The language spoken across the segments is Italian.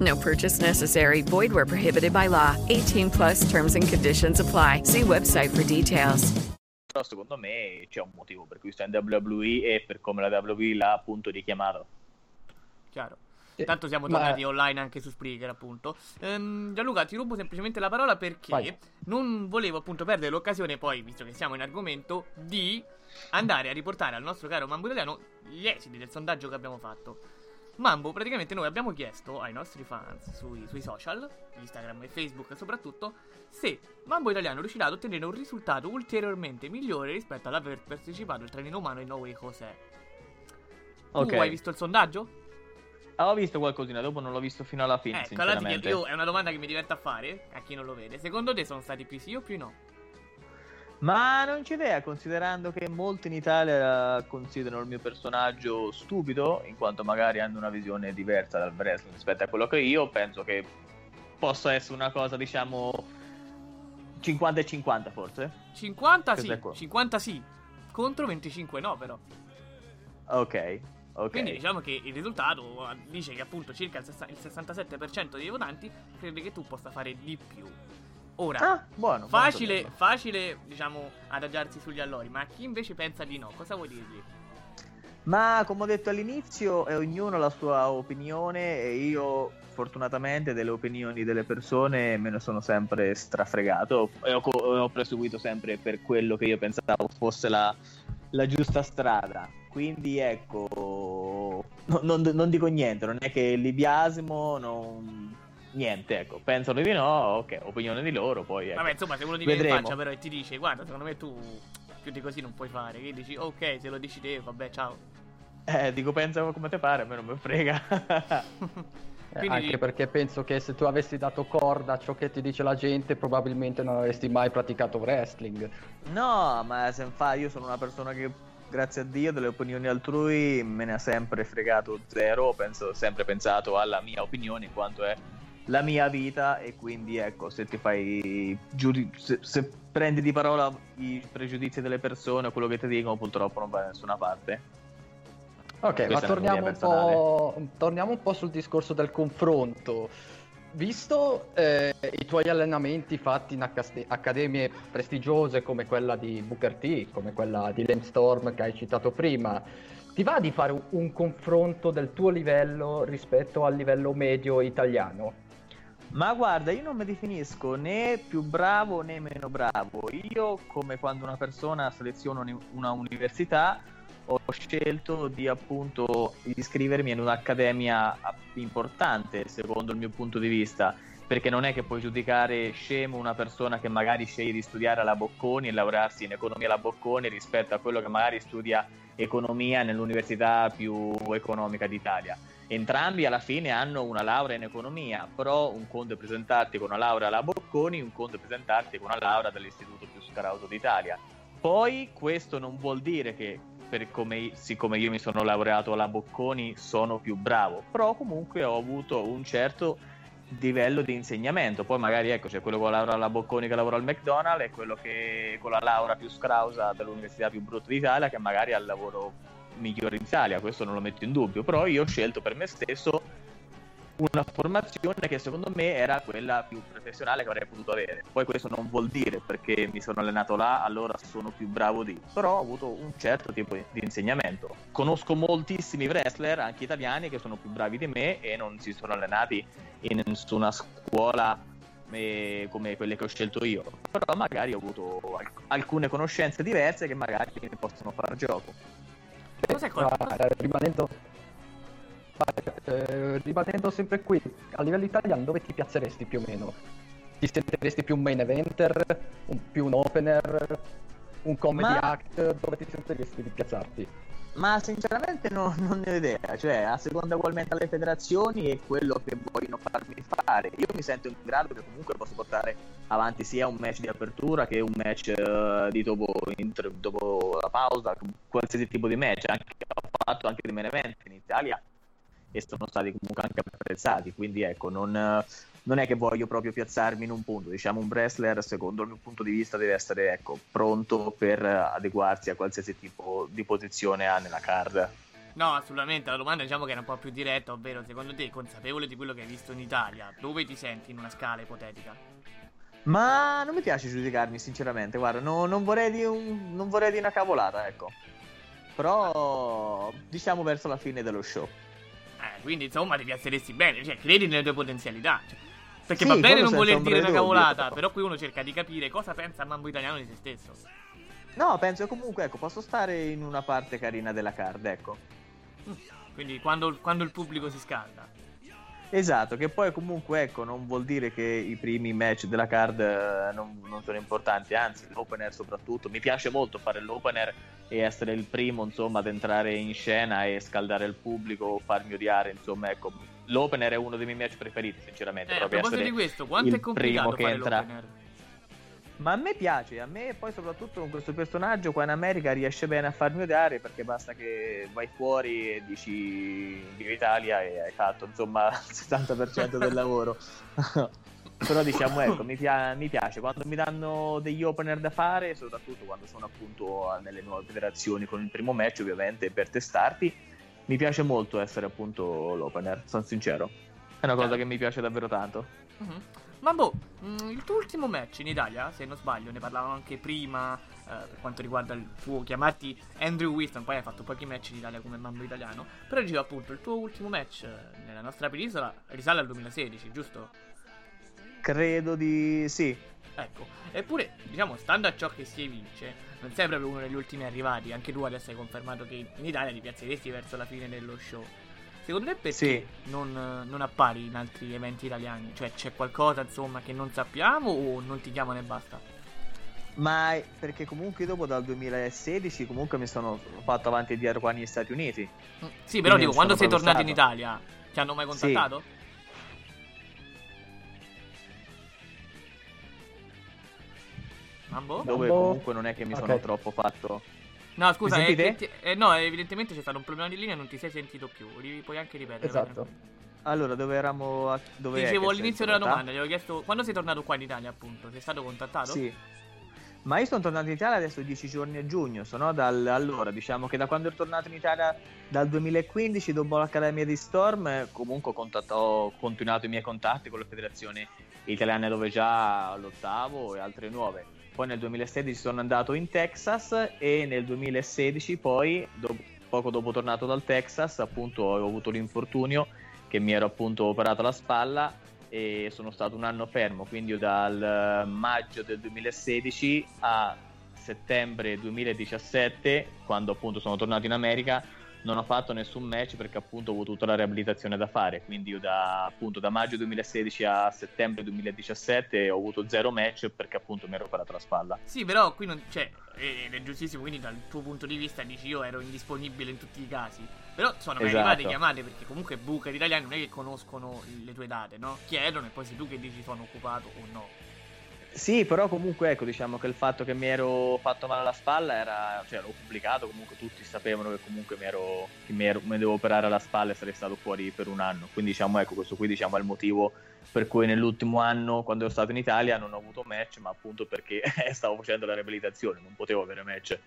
No purchase necessary. Void where prohibited by law. 18 plus terms and conditions apply. See website for details. Però secondo me c'è un motivo per cui sta in WWE e per come la WWE l'ha appunto richiamato. Chiaro. Tanto siamo tornati online anche su Spreaker, appunto. Ehm, Gianluca, ti rubo semplicemente la parola perché Vai. non volevo appunto perdere l'occasione, poi, visto che siamo in argomento, di andare a riportare al nostro caro Mambo Italiano gli esiti del sondaggio che abbiamo fatto. Mambo, praticamente noi abbiamo chiesto ai nostri fans sui, sui social, Instagram e Facebook soprattutto, se Mambo Italiano riuscirà ad ottenere un risultato ulteriormente migliore rispetto all'aver partecipato al trenino umano in No Way José. Ok. Tu hai visto il sondaggio? Ho visto qualcosina, dopo non l'ho visto fino alla fine, Ecco, allora ti chiedo- io, è una domanda che mi diventa a fare, a chi non lo vede. Secondo te sono stati più sì o più no? Ma non c'è idea, considerando che molti in Italia considerano il mio personaggio stupido, in quanto magari hanno una visione diversa dal wrestling rispetto a quello che io, penso che possa essere una cosa, diciamo, 50 e 50 forse. 50 Questo sì, è qua. 50 sì, contro 25 no però. Ok, ok. Quindi diciamo che il risultato eh, dice che appunto circa il 67% dei votanti crede che tu possa fare di più. Ora, Ah, buono. facile, facile diciamo adagiarsi sugli allori, ma chi invece pensa di no, cosa vuoi dirgli? Ma come ho detto all'inizio, eh, ognuno la sua opinione e io fortunatamente delle opinioni delle persone me ne sono sempre strafregato e ho, ho proseguito sempre per quello che io pensavo fosse la, la giusta strada. Quindi ecco, no- non, non dico niente, non è che li biasimo, non... niente, ecco, pensano di no, ok, opinione di loro, poi ecco. Vabbè, insomma, se uno ti viene in faccia però e ti dice "Guarda, secondo me tu più di così non puoi fare", che dici "Ok, se lo dici te, vabbè, ciao". Eh, dico pensa come te pare, a me non mi frega. Eh, Quindi- Anche perché penso che se tu avessi dato corda a ciò che ti dice la gente, probabilmente non avresti mai praticato wrestling. No, ma se fa, io sono una persona che, grazie a Dio, delle opinioni altrui me ne ha sempre fregato zero. Ho penso- sempre pensato alla mia opinione, in quanto è la mia vita. E quindi, ecco, se ti fai. giudi- se, se prendi di parola i pregiudizi delle persone o quello che ti dicono, purtroppo non va da nessuna parte. Ok, Questa ma torniamo un, po', torniamo un po' sul discorso del confronto. Visto eh, i tuoi allenamenti fatti in accaste- accademie prestigiose come quella di Booker T, come quella di Storm che hai citato prima, ti va di fare un confronto del tuo livello rispetto al livello medio italiano? Ma guarda, io non mi definisco né più bravo né meno bravo. Io, come quando una persona seleziona una università, ho scelto di appunto iscrivermi in un'accademia importante, secondo il mio punto di vista. Perché non è che puoi giudicare scemo una persona che magari sceglie di studiare alla Bocconi e laurearsi in economia alla Bocconi rispetto a quello che magari studia economia nell'università più economica d'Italia. Entrambi alla fine hanno una laurea in economia, però un conto è presentarti con una laurea alla Bocconi, un conto è presentarti con una laurea dall'istituto più scarato d'Italia. Poi questo non vuol dire che come, siccome io mi sono laureato alla Bocconi sono più bravo, però comunque ho avuto un certo livello di insegnamento. Poi magari ecco c'è quello con la laurea alla Bocconi che lavora al McDonald's e quello che con la laurea più scrausa dell'università più brutta d'Italia che magari ha il lavoro migliore in Italia, questo non lo metto in dubbio, però io ho scelto per me stesso una formazione che secondo me era quella più professionale che avrei potuto avere. Poi questo non vuol dire perché mi sono allenato là, allora sono più bravo di, però ho avuto un certo tipo di insegnamento. Conosco moltissimi wrestler, anche italiani, che sono più bravi di me e non si sono allenati in nessuna scuola eh, come quelle che ho scelto io, però magari ho avuto alc- alcune conoscenze diverse che magari mi possono far gioco. Cos'è qua? eh, rimanendo, ma, eh, rimanendo sempre qui, a livello italiano dove ti piazzeresti più o meno? Ti sentiresti più un main eventer, un, più un opener, un comedy Ma- act? Dove ti sentiresti di piazzarti? Ma sinceramente no- non ne ho idea, cioè a seconda ugualmente alle federazioni e quello che vogliono farmi fare. Io mi sento in grado che comunque posso portare avanti sia un match di apertura che un match eh, di dopo, intro- dopo la pausa, qualsiasi tipo di match. Anche, ho fatto anche dei main in Italia e sono stati comunque anche apprezzati, quindi ecco, non, non è che voglio proprio piazzarmi in un punto, diciamo un wrestler secondo il mio punto di vista deve essere ecco, pronto per adeguarsi a qualsiasi tipo di posizione ha nella card. No, assolutamente. La domanda diciamo che era un po' più diretta, ovvero secondo te, consapevole di quello che hai visto in Italia, dove ti senti in una scala ipotetica? Ma non mi piace giudicarmi sinceramente, guarda, no- non, vorrei di un- non vorrei di una cavolata, ecco. Però diciamo verso la fine dello show. Eh, quindi insomma ti piazzeresti bene, cioè credi nelle tue potenzialità. cioè. Perché Sì, va bene non voler dire di una cavolata, però. qui uno cerca di capire cosa pensa il mambo italiano di se stesso. No, penso comunque, ecco, posso stare in una parte carina della card, ecco. Quindi quando, quando il pubblico si scalda. Esatto, che poi comunque ecco non vuol dire che i primi match della card eh, non, non sono importanti, anzi l'opener soprattutto, mi piace molto fare l'opener e essere il primo insomma ad entrare in scena e scaldare il pubblico, farmi odiare, insomma ecco, l'opener è uno dei miei match preferiti sinceramente, Eh, a proposito di questo, quanto è complicato primo che fare entra. l'opener? Ma a me piace, a me poi soprattutto con questo personaggio qua in America riesce bene a farmi odiare perché basta che vai fuori e dici viva Italia e hai fatto insomma il 60% del lavoro. Però diciamo ecco, mi, pia- mi piace quando mi danno degli opener da fare, soprattutto quando sono appunto nelle nuove federazioni con il primo match ovviamente per testarti, mi piace molto essere appunto l'opener, sono sincero. È una cosa Chiaro. che mi piace davvero tanto. Mhm. Ma boh, mm, il tuo ultimo match in Italia, se non sbaglio, ne parlavamo anche prima eh, per quanto riguarda il tuo chiamarti Andrew Winston, poi hai fatto pochi match in Italia come mambo italiano, però dicevo appunto il tuo ultimo match eh, nella nostra penisola risale al 2016, giusto? Credo di sì, Ecco, eppure, diciamo, stando a ciò che si evince, non sei proprio uno degli ultimi arrivati, anche tu adesso hai confermato che in Italia ti piazzeresti verso la fine dello show. Secondo te perché Sì. non, non appari in altri eventi italiani? Cioè c'è qualcosa insomma che non sappiamo o non ti chiamano e basta? Ma perché comunque dopo dal 2016 comunque mi sono fatto avanti e dietro qua negli Stati Uniti. Mm, Sì, però dico, quando sei tornato in proprio Italia, ti hanno mai Sì. Mambo? Dove Mambo. comunque non è che mi sono Ok. troppo fatto. No, scusa, che ti- eh, no, evidentemente c'è stato un problema di linea e non ti sei sentito più. Ri- Puoi anche ripetere. Esatto. Allora, dove eravamo? a- Dove Dicevo all'inizio della domanda, gli avevo chiesto quando sei tornato qua in Italia, appunto. Sei stato contattato? Sì. Ma io sono tornato in Italia adesso 10 giorni a giugno, sono dal, allora diciamo che da quando ero tornato in Italia dal 2015 dopo l'Accademia di Storm eh, comunque ho, contatto- ho continuato i miei contatti con le federazioni italiane dove già lottavo e altre nuove. Poi nel 2016 sono andato in Texas e nel 2016 poi do- poco dopo tornato dal Texas appunto ho avuto l'infortunio che mi ero appunto operato la spalla e sono stato un anno fermo, quindi dal eh, maggio del 2016 a settembre 2017, quando appunto sono tornato in America, non ho fatto nessun match perché appunto ho avuto tutta la riabilitazione da fare, quindi io da, appunto, da maggio 2016 a settembre 2017 ho avuto zero match perché appunto mi ero operato la spalla. Sì, però qui non c'è, ed è giustissimo, quindi dal tuo punto di vista dici io ero indisponibile in tutti i casi. Però sono mai Esatto. arrivate chiamate perché comunque Booker italiani non è che conoscono le tue date, no? Chiedono e poi sei tu che dici sono occupato o no. Sì, però comunque ecco, diciamo che il fatto che mi ero fatto male alla spalla era, cioè l'ho pubblicato, comunque tutti sapevano che comunque mi ero, che mi, ero- mi dovevo operare alla spalla e sarei stato fuori per un anno. Quindi diciamo ecco, questo qui diciamo è il motivo per cui nell'ultimo anno, quando ero stato in Italia, non ho avuto match, ma appunto perché stavo facendo la riabilitazione, non potevo avere match.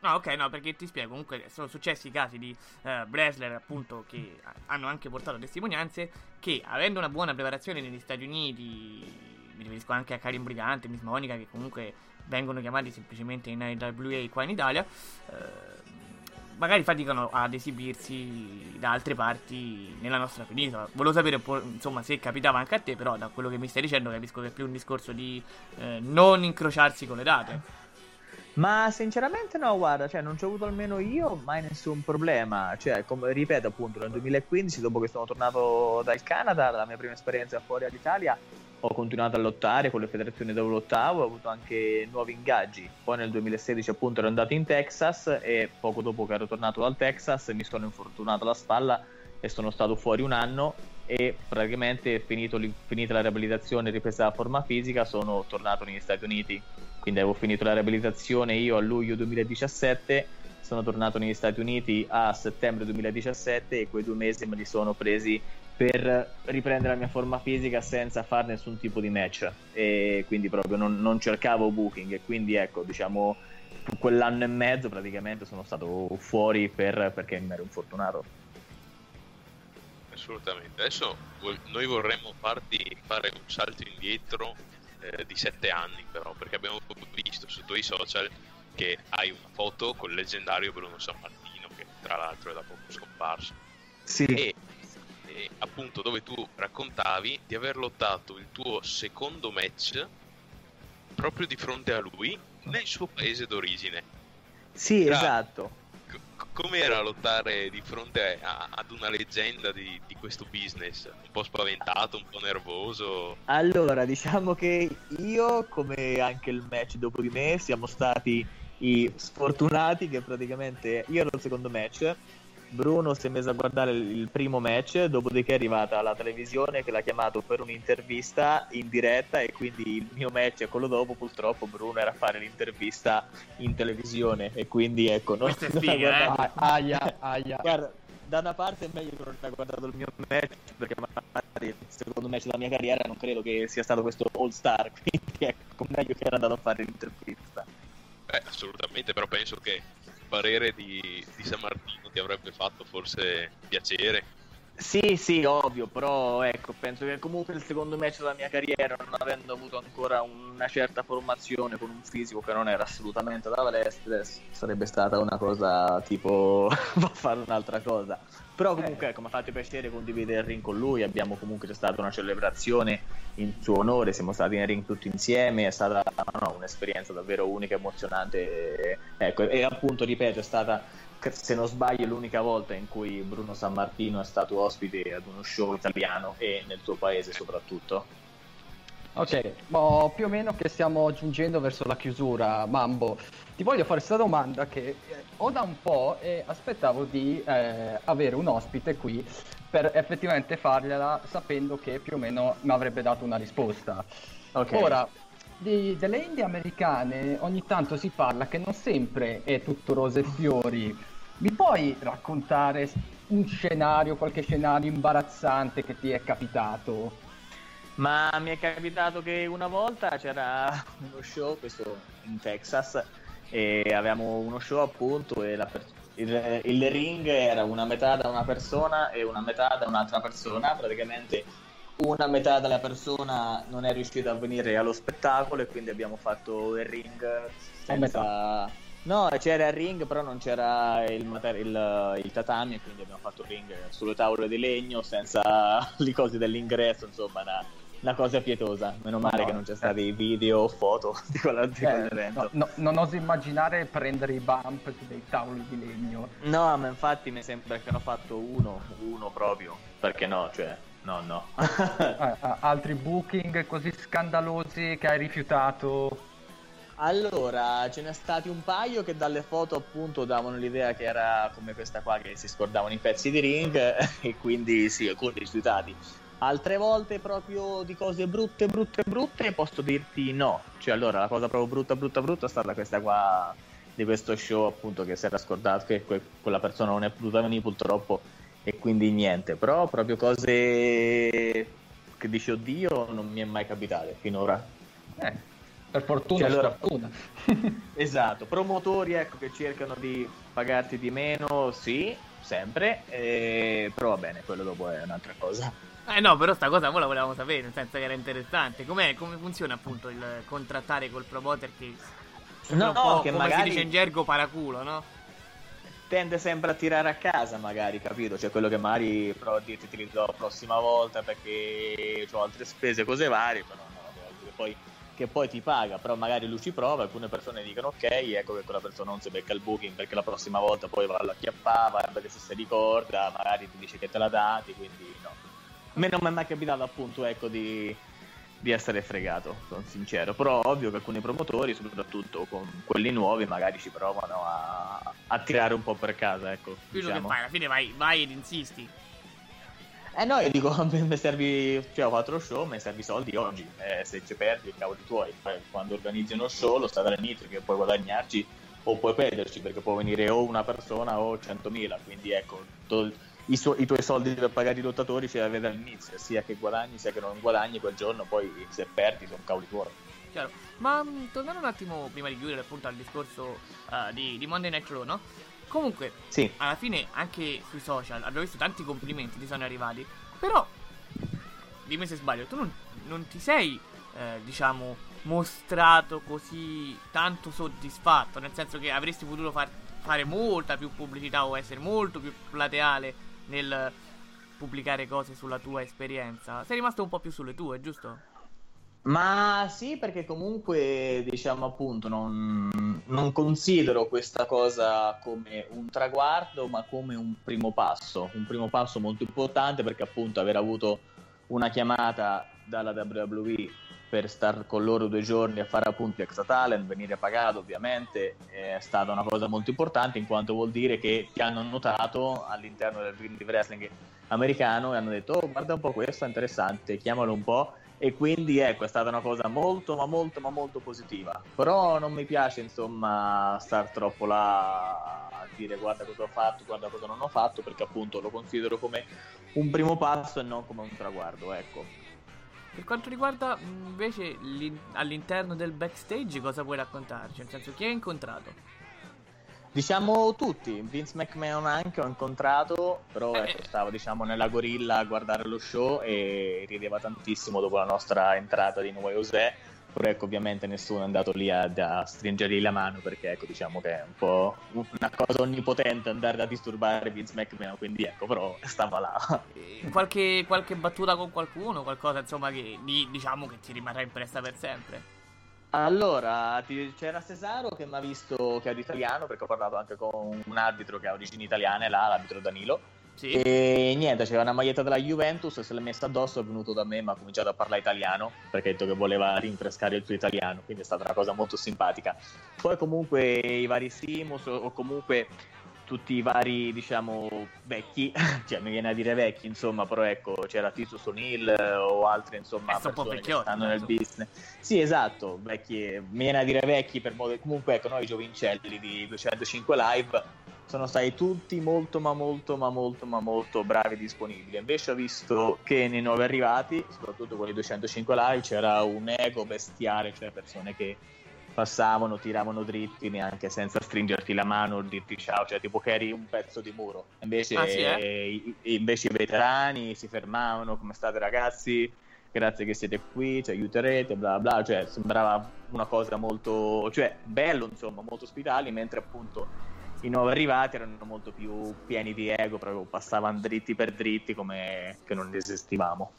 No, ok, no, perché ti spiego, comunque sono successi casi di eh, wrestler appunto che hanno anche portato testimonianze che avendo una buona preparazione negli Stati Uniti, mi riferisco anche a Karim Brigante, Miss Monica, che comunque vengono chiamati semplicemente in IWA qua in Italia, eh, magari faticano ad esibirsi da altre parti nella nostra penisola. Volevo sapere insomma, se capitava anche a te, però da quello che mi stai dicendo capisco che è più un discorso di eh, non incrociarsi con le date. Ma sinceramente no, guarda, cioè non ci ho avuto almeno io mai nessun problema. Cioè, come ripeto appunto, nel 2015, dopo che sono tornato dal Canada, la mia prima esperienza fuori all'Italia, ho continuato a lottare con le federazioni dove lottavo, ho avuto anche nuovi ingaggi. Poi nel 2016 appunto ero andato in Texas e poco dopo che ero tornato dal Texas mi sono infortunato alla spalla e sono stato fuori un anno e praticamente finito, finita la riabilitazione e ripresa la forma fisica sono tornato negli Stati Uniti quindi avevo finito la riabilitazione io a luglio 2017 sono tornato negli Stati Uniti a settembre 2017 e quei due mesi me li sono presi per riprendere la mia forma fisica senza fare nessun tipo di match. E quindi proprio non, non cercavo booking e quindi ecco diciamo quell'anno e mezzo praticamente sono stato fuori per, perché mi ero infortunato. Assolutamente. Adesso noi vorremmo farti fare un salto indietro eh, di sette anni però, perché abbiamo visto sui tuoi social che hai una foto con il leggendario Bruno San Martino, che tra l'altro è da poco scomparso. Sì. E, e appunto dove tu raccontavi di aver lottato il tuo secondo match proprio di fronte a lui nel suo paese d'origine. Sì, Tra... esatto com'era lottare di fronte a, ad una leggenda di, di, questo business? Un po' spaventato, un po' nervoso? Allora, diciamo che io, come anche il match dopo di me, siamo stati i sfortunati che praticamente io ero il secondo match Bruno si è messo a guardare il primo match, dopodiché è arrivata la televisione che l'ha chiamato per un'intervista in diretta e quindi il mio match e quello dopo purtroppo Bruno era a fare l'intervista in televisione e quindi ecco... Non Questa è figa, eh? Aia, aia. Guarda, da una parte è meglio che non abbia guardato il mio match perché magari il secondo match della mia carriera non credo che sia stato questo all star quindi ecco meglio che era andato a fare l'intervista eh, assolutamente però penso che parere di, di San Martino ti avrebbe fatto forse piacere. Sì, sì, ovvio, però ecco, penso che comunque il secondo match della mia carriera, non avendo avuto ancora una certa formazione con un fisico che non era assolutamente da palestra, sarebbe stata una cosa tipo va a fare un'altra cosa. Però comunque ecco, mi ha fatto piacere condividere il ring con lui, abbiamo comunque c'è stata una celebrazione in suo onore, siamo stati in ring tutti insieme, è stata no, un'esperienza davvero unica, emozionante. Ecco, e appunto, ripeto, è stata, se non sbaglio, l'unica volta in cui Bruno San Martino è stato ospite ad uno show italiano e nel suo paese soprattutto. Ok, boh, più o meno che stiamo giungendo verso la chiusura, Mambo. Ti voglio fare questa domanda che eh, ho da un po' e aspettavo di eh, avere un ospite qui per effettivamente fargliela sapendo che più o meno mi avrebbe dato una risposta. Okay. Ora, di, delle indie americane ogni tanto si parla che non sempre è tutto rose e fiori. Mi puoi raccontare un scenario, qualche scenario imbarazzante che ti è capitato? Ma mi è capitato che una volta c'era uno show, questo in Texas, e avevamo uno show appunto e per- il, il, ring era una metà da una persona e una metà da un'altra persona, praticamente una metà della persona non è riuscita a venire allo spettacolo e quindi abbiamo fatto il ring senza... No, c'era il ring, però non c'era il, mater- il, il, tatami, e quindi abbiamo fatto il ring sulle tavole di legno senza le cose dell'ingresso, insomma, una, una cosa pietosa. Meno male no, che non c'è stati eh. video o foto di, quella, di eh, quell'evento. No, no, non oso immaginare prendere i bump su dei tavoli di legno. No, ma infatti mi sembra che hanno fatto uno, uno proprio. Perché no, cioè, no, no. eh, altri booking così scandalosi che hai rifiutato? Allora, ce n'è stati un paio che dalle foto appunto davano l'idea che era come questa qua che si scordavano i pezzi di ring e quindi sì, alcuni rifiutati. Altre volte proprio di cose brutte, brutte, brutte, posso dirti no. Cioè, allora, la cosa proprio brutta, brutta, brutta è stata questa qua di questo show, appunto, che si era scordato che que- quella persona non è potuta venire purtroppo e quindi niente. Però proprio cose che dici oddio non mi è mai capitate finora. Eh, per fortuna, cioè, allora, fortuna. esatto, promotori ecco che cercano di pagarti di meno, sì, sempre, eh, però va bene, quello dopo è un'altra cosa. Eh no, però sta cosa voi la volevamo sapere, nel senso che era interessante. Com'è, come funziona appunto il contrattare col promoter che no, no, che come magari... si dice in gergo paraculo, no? tende sempre a tirare a casa, magari, capito? Cioè quello che magari prova a dirti ti ridò la prossima volta perché ho altre spese, cose varie, però no, poi, che poi ti paga, però magari lui ci prova, alcune persone dicono ok, ecco che quella persona non si becca il booking perché la prossima volta poi va alla chiappava, perché se si ricorda, magari ti dice che te la dati, quindi no. A me non mi è mai capitato appunto, ecco, di di essere fregato, sono sincero. Però ovvio che alcuni promotori, soprattutto con quelli nuovi, magari ci provano a, a tirare un po' per casa. Ecco, Quello diciamo. che fai, alla fine vai, vai ed insisti. Eh no, io dico, mi servi, cioè ho fatto lo show, mi servi soldi oggi, eh, se ci perdi, cavoli tuoi. Quando organizzi uno show, lo stai all'inizio che puoi guadagnarci o puoi perderci, perché può venire o una persona o 100.000, quindi ecco, to- i, su- i tuoi soldi per pagare i lottatori ce li avete all'inizio, sia che guadagni sia che non guadagni quel giorno, poi se perdi sono cavoli tuoi. Chiaro. Ma mh, tornando un attimo prima di chiudere appunto al discorso eh, di, di Monday Night Raw, no? Comunque, Sì. alla fine anche sui social abbiamo visto tanti complimenti ti sono arrivati. Però, dimmi se sbaglio, tu non, non ti sei, eh, diciamo, mostrato così tanto soddisfatto. Nel senso che avresti potuto far- fare molta più pubblicità o essere molto più plateale nel pubblicare cose sulla tua esperienza. Sei rimasto un po' più sulle tue, giusto? Ma sì, perché comunque, diciamo appunto, non, non considero questa cosa come un traguardo, ma come un primo passo, un primo passo molto importante perché appunto aver avuto una chiamata dalla WWE per star con loro due giorni a fare appunto extra talent, venire pagato ovviamente, è stata una cosa molto importante in quanto vuol dire che ti hanno notato all'interno del wrestling americano e hanno detto oh guarda un po' questo è interessante, chiamalo un po' e quindi ecco è stata una cosa molto ma molto ma molto positiva però non mi piace insomma star troppo là a dire guarda cosa ho fatto guarda cosa non ho fatto perché appunto lo considero come un primo passo e non come un traguardo ecco Per quanto riguarda invece l'in- all'interno del backstage, cosa puoi raccontarci? Nel senso, chi hai incontrato? Diciamo tutti, Vince McMahon anche ho incontrato, però Eh, ecco, stavo diciamo nella gorilla a guardare lo show e rideva tantissimo dopo la nostra entrata di Nuova José, però ecco ovviamente nessuno è andato lì a, a stringergli la mano perché ecco diciamo che è un po' una cosa onnipotente andare a disturbare Vince McMahon, quindi ecco però stava là. Eh, Qualche, qualche battuta con qualcuno? Qualcosa insomma che di- diciamo che ti rimarrà impressa per sempre? Allora, c'era Cesaro che mi ha visto che è italiano perché ho parlato anche con un arbitro che ha origini italiane, là, l'arbitro Danilo. Sì. E niente, c'era una maglietta della Juventus, se l'è messa addosso, è venuto da me, ma ha cominciato a parlare italiano perché ha detto che voleva rinfrescare il suo italiano, quindi è stata una cosa molto simpatica. Poi comunque i vari Simus o comunque tutti i vari, diciamo, vecchi, cioè mi viene a dire vecchi, insomma, però ecco, c'era Titus O'Neill eh, o altri, insomma, un po' vecchiotti, stanno nel business. Sì, esatto, vecchi, mi viene a dire vecchi per modo, comunque ecco, noi giovincelli di 205 Live sono stati tutti molto ma molto ma molto ma molto bravi e disponibili. Invece ho visto che nei nuovi arrivati, soprattutto quelli 205 live, c'era un ego bestiale, cioè persone che passavano, tiravano dritti neanche senza stringerti la mano o dirti ciao, cioè tipo che eri un pezzo di muro. Invece, Ah, sì, eh? i, invece i veterani si fermavano, come state ragazzi? Grazie che siete qui, ci aiuterete, bla bla, cioè sembrava una cosa molto, cioè bello insomma, molto ospitali, mentre appunto i nuovi arrivati erano molto più pieni di ego, proprio passavano dritti per dritti come che non esistivamo.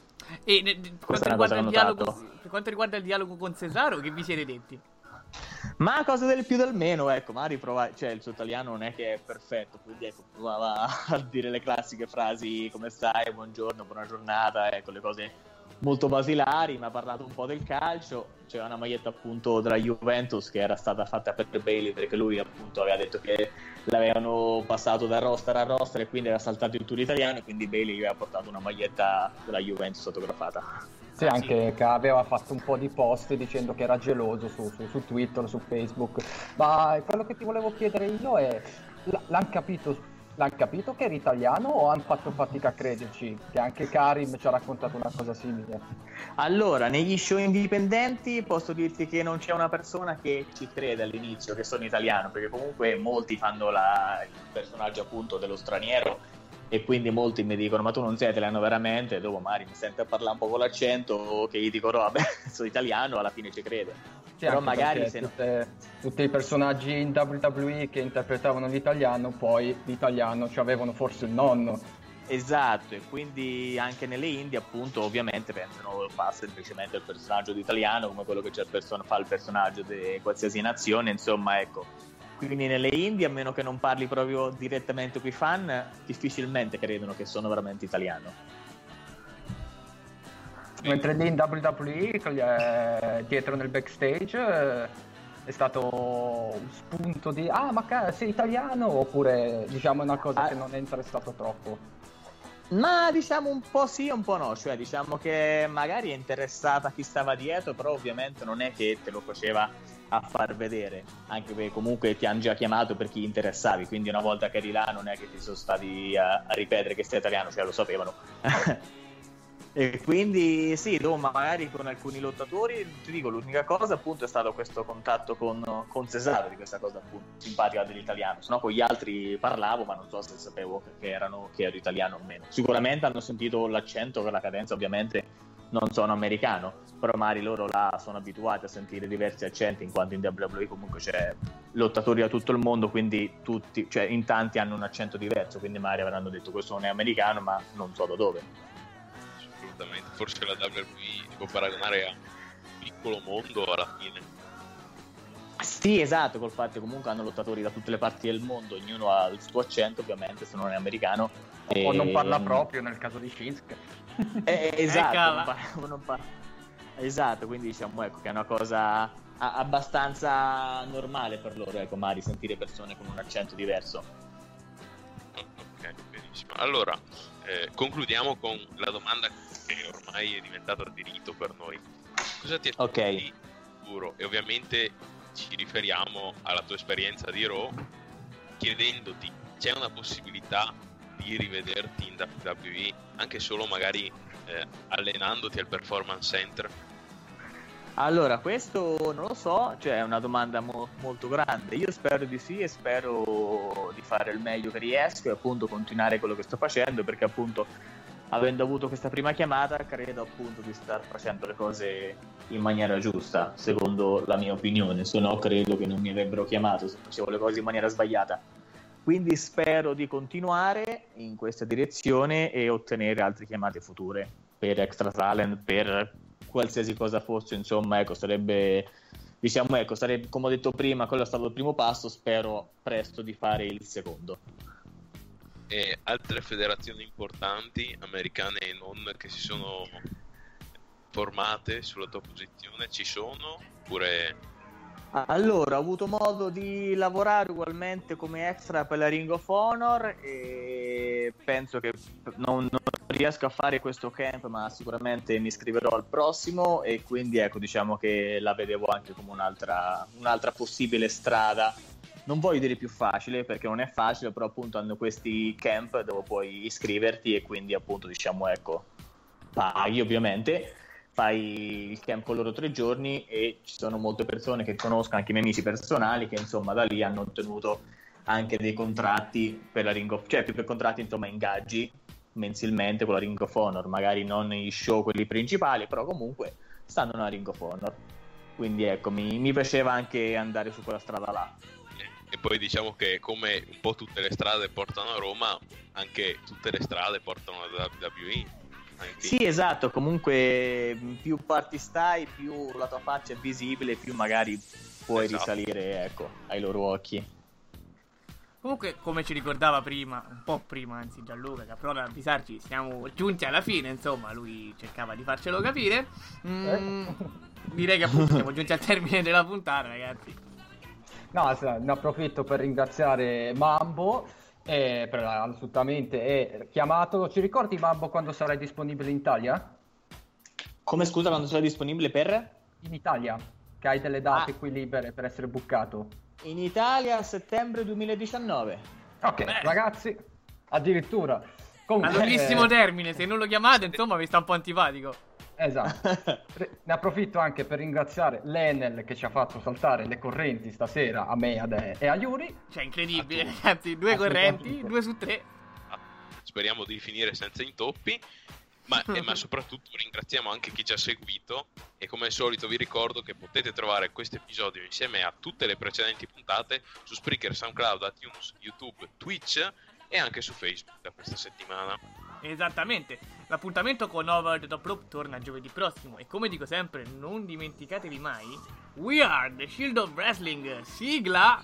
E ne- per, quanto riguarda il dialogo, per quanto riguarda il dialogo con Cesaro, che vi siete detti? Ma cose del più del meno, ecco, magari prova, cioè il suo italiano non è che è perfetto, quindi ecco, provava a dire le classiche frasi come stai, buongiorno, buona giornata, ecco, le cose molto basilari, mi ha parlato un po' del calcio, c'era una maglietta appunto della Juventus che era stata fatta per Bailey perché lui appunto aveva detto che l'avevano passato da roster a roster e quindi era saltato il tour italiano e quindi Bailey gli aveva portato una maglietta della Juventus autografata. Sì, anche che aveva fatto un po' di post dicendo che era geloso su, su- su Twitter, su Facebook. Ma quello che ti volevo chiedere io è: l- l'hanno capito, l'han capito che era italiano o hanno fatto fatica a crederci? Che anche Karim ci ha raccontato una cosa simile. Allora, negli show indipendenti posso dirti che non c'è una persona che ci crede all'inizio che sono italiano, perché comunque molti fanno la- il personaggio appunto dello straniero e quindi molti mi dicono ma tu non sei italiano veramente, e dopo magari mi sente a parlare un po' con l'accento che gli dico no vabbè sono italiano, alla fine ci crede. Sì, Però magari se no- tutte- tutti i personaggi in WWE che interpretavano l'italiano, poi l'italiano ci avevano forse il nonno. Esatto, e quindi anche nelle indie, appunto, ovviamente pensano fa semplicemente il personaggio di italiano come quello che c'è il person- fa il personaggio di qualsiasi nazione, insomma, ecco. Quindi nelle indie, a meno che non parli proprio direttamente con i fan, difficilmente credono che sono veramente italiano. Mentre lì in WWE, dietro nel backstage, è stato un spunto di ah ma sei italiano oppure diciamo una cosa Ah. che non è interessato troppo. Ma diciamo un po' sì e un po' no, cioè diciamo che magari è interessata a chi stava dietro, però ovviamente non è che te lo faceva a far vedere, anche perché comunque ti hanno già chiamato per chi interessavi, quindi una volta che eri là non è che ti sono stati a, a ripetere che sei italiano, cioè lo sapevano. e quindi sì, dopo magari con alcuni lottatori, ti dico, l'unica cosa appunto è stato questo contatto con, con Cesaro, di questa cosa appunto simpatica dell'italiano, se no con gli altri parlavo, ma non so se sapevo che, erano, che ero italiano o meno. Sicuramente hanno sentito l'accento, la cadenza ovviamente non sono americano, però magari loro là sono abituati a sentire diversi accenti, in quanto in WWE comunque c'è lottatori da tutto il mondo, quindi tutti, cioè in tanti hanno un accento diverso, quindi magari avranno detto questo non è americano, ma non so da dove. Assolutamente. Forse la WWE si può paragonare a un piccolo mondo alla fine. Sì, esatto, col fatto che comunque hanno lottatori da tutte le parti del mondo, ognuno ha il suo accento, ovviamente, se non è americano. O non E- parla proprio nel caso di Shinsuke. Eh, esatto, Eccola. non parla- non parla- esatto, quindi diciamo ecco, che è una cosa a- abbastanza normale per loro, ecco, magari sentire persone con un accento diverso. Ok, benissimo. Allora, eh, concludiamo con la domanda che ormai è diventata di rito per noi. Cosa ti Ok. aspetti futuro? E ovviamente ci riferiamo alla tua esperienza di Raw, chiedendoti, c'è una possibilità di rivederti in WWE, anche solo magari eh, allenandoti al Performance Center? Allora, questo non lo so, cioè è una domanda mo- molto grande. Io spero di sì e spero di fare il meglio che riesco e appunto continuare quello che sto facendo perché appunto avendo avuto questa prima chiamata credo appunto di star facendo le cose in maniera giusta, secondo la mia opinione, se no credo che non mi avrebbero chiamato se facevo le cose in maniera sbagliata. Quindi spero di continuare in questa direzione e ottenere altre chiamate future per Extra Talent, per qualsiasi cosa fosse, insomma, ecco, sarebbe diciamo, ecco, sarebbe come ho detto prima, quello è stato il primo passo, spero presto di fare il secondo. E altre federazioni importanti, americane e non, che si sono formate sulla tua posizione, ci sono? Oppure Allora, ho avuto modo di lavorare ugualmente come extra per la Ring of Honor e penso che non, non riesco a fare questo camp, ma sicuramente mi iscriverò al prossimo e quindi ecco, diciamo che la vedevo anche come un'altra, un'altra possibile strada. Non voglio dire più facile perché non è facile, però appunto hanno questi camp dove puoi iscriverti e quindi appunto diciamo ecco, paghi ovviamente fai il camp con loro tre giorni e ci sono molte persone che conosco, anche i miei amici personali, che insomma da lì hanno ottenuto anche dei contratti per la Ring of cioè più che contratti, insomma, ingaggi mensilmente con la Ring of Honor, magari non i show quelli principali, però comunque stanno nella Ring of Honor. Quindi ecco, mi, mi piaceva anche andare su quella strada là. E poi diciamo che come un po' tutte le strade portano a Roma, anche tutte le strade portano alla WWE. Sì, esatto, comunque più parti stai, più la tua faccia è visibile, più magari puoi Esatto. risalire, ecco, ai loro occhi. Comunque, come ci ricordava prima, un po' prima, anzi, Gianluca, che però ad avvisarci, siamo giunti alla fine, insomma, lui cercava di farcelo capire. Mm, direi che appunto siamo giunti al termine della puntata, ragazzi. No, ne approfitto per ringraziare Mambo eh, per assolutamente e chiamato. Ci ricordi Mambo quando sarai disponibile in Italia? Come scusa quando sarà disponibile per? In Italia, che hai delle date Ah. qui libere per essere buccato. In Italia a settembre 2019. Ok, Beh. ragazzi, addirittura. A Comunque, lunghissimo eh, termine, se non lo chiamate, insomma, vi sta un po' antipatico. Esatto. Ne approfitto anche per ringraziare l'Enel che ci ha fatto saltare le correnti stasera a me ad- e a Yuri. Cioè, incredibile, A ragazzi. Due correnti, due su tre. Speriamo di finire senza intoppi. Ma, eh, ma soprattutto ringraziamo anche chi ci ha seguito e come al solito vi ricordo che potete trovare questo episodio insieme a tutte le precedenti puntate su Spreaker, SoundCloud, iTunes, YouTube, Twitch e anche su Facebook da questa settimana. Esattamente, l'appuntamento con Over the Top Rope torna giovedì prossimo e come dico sempre, non dimenticatevi mai, We are the Shield of Wrestling, sigla!